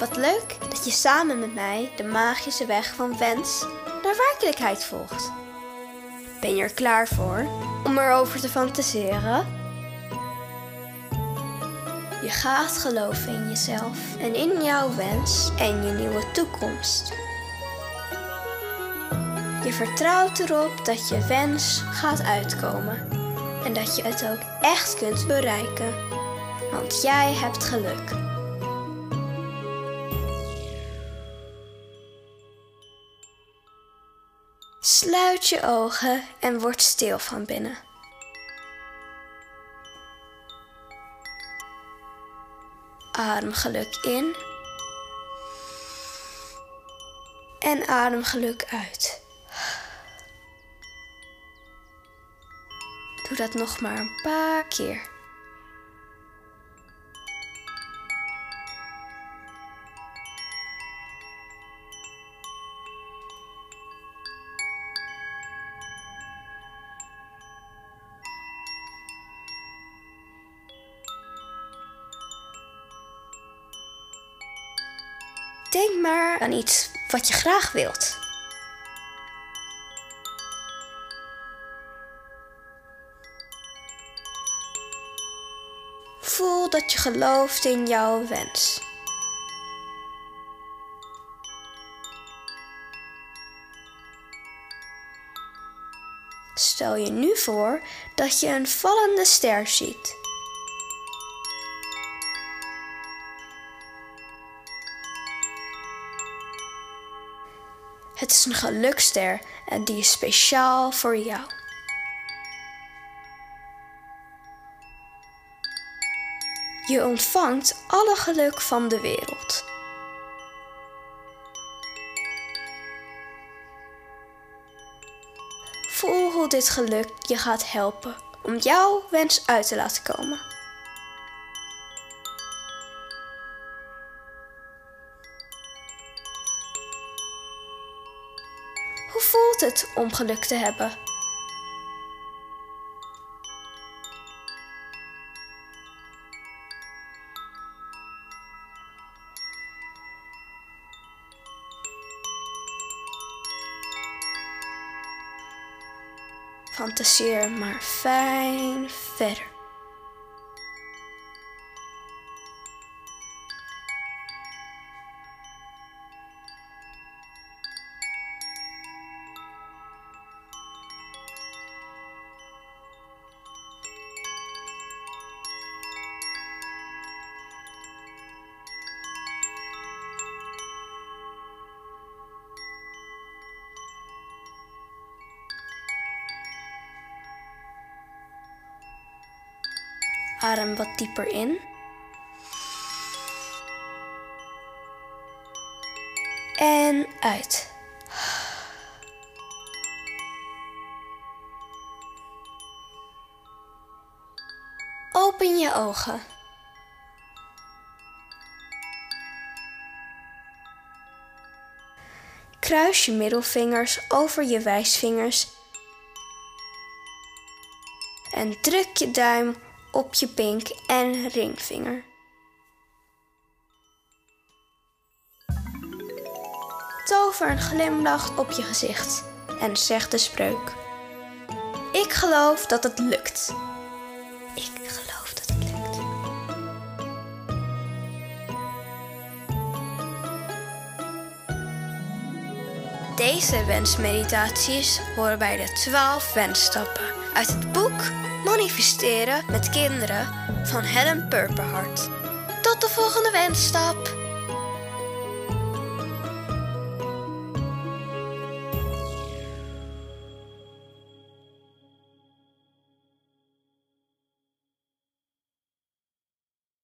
Wat leuk dat je samen met mij de magische weg van wens naar werkelijkheid volgt. Ben je er klaar voor om erover te fantaseren? Je gaat geloven in jezelf en in jouw wens en je nieuwe toekomst. Je vertrouwt erop dat je wens gaat uitkomen en dat je het ook echt kunt bereiken, want jij hebt geluk. Sluit je ogen en word stil van binnen. Adem geluk in. En adem geluk uit. Doe dat nog maar een paar keer. Denk maar aan iets wat je graag wilt. Voel dat je gelooft in jouw wens. Stel je nu voor dat je een vallende ster ziet. Het is een gelukster en die is speciaal voor jou. Je ontvangt alle geluk van de wereld. Voel hoe dit geluk je gaat helpen om jouw wens uit te laten komen. Voelt het om geluk te hebben? Fantaseer maar fijn verder. Adem wat dieper in. En uit. Open je ogen. Kruis je middelvingers over je wijsvingers en druk je duim op je pink en ringvinger. Tover een glimlach op je gezicht en zeg de spreuk. Ik geloof dat het lukt. Ik geloof dat het lukt. Deze wensmeditaties horen bij de 12 wensstappen uit het boek Manifesteren met kinderen van Helen Purperhart. Tot de volgende wensstap!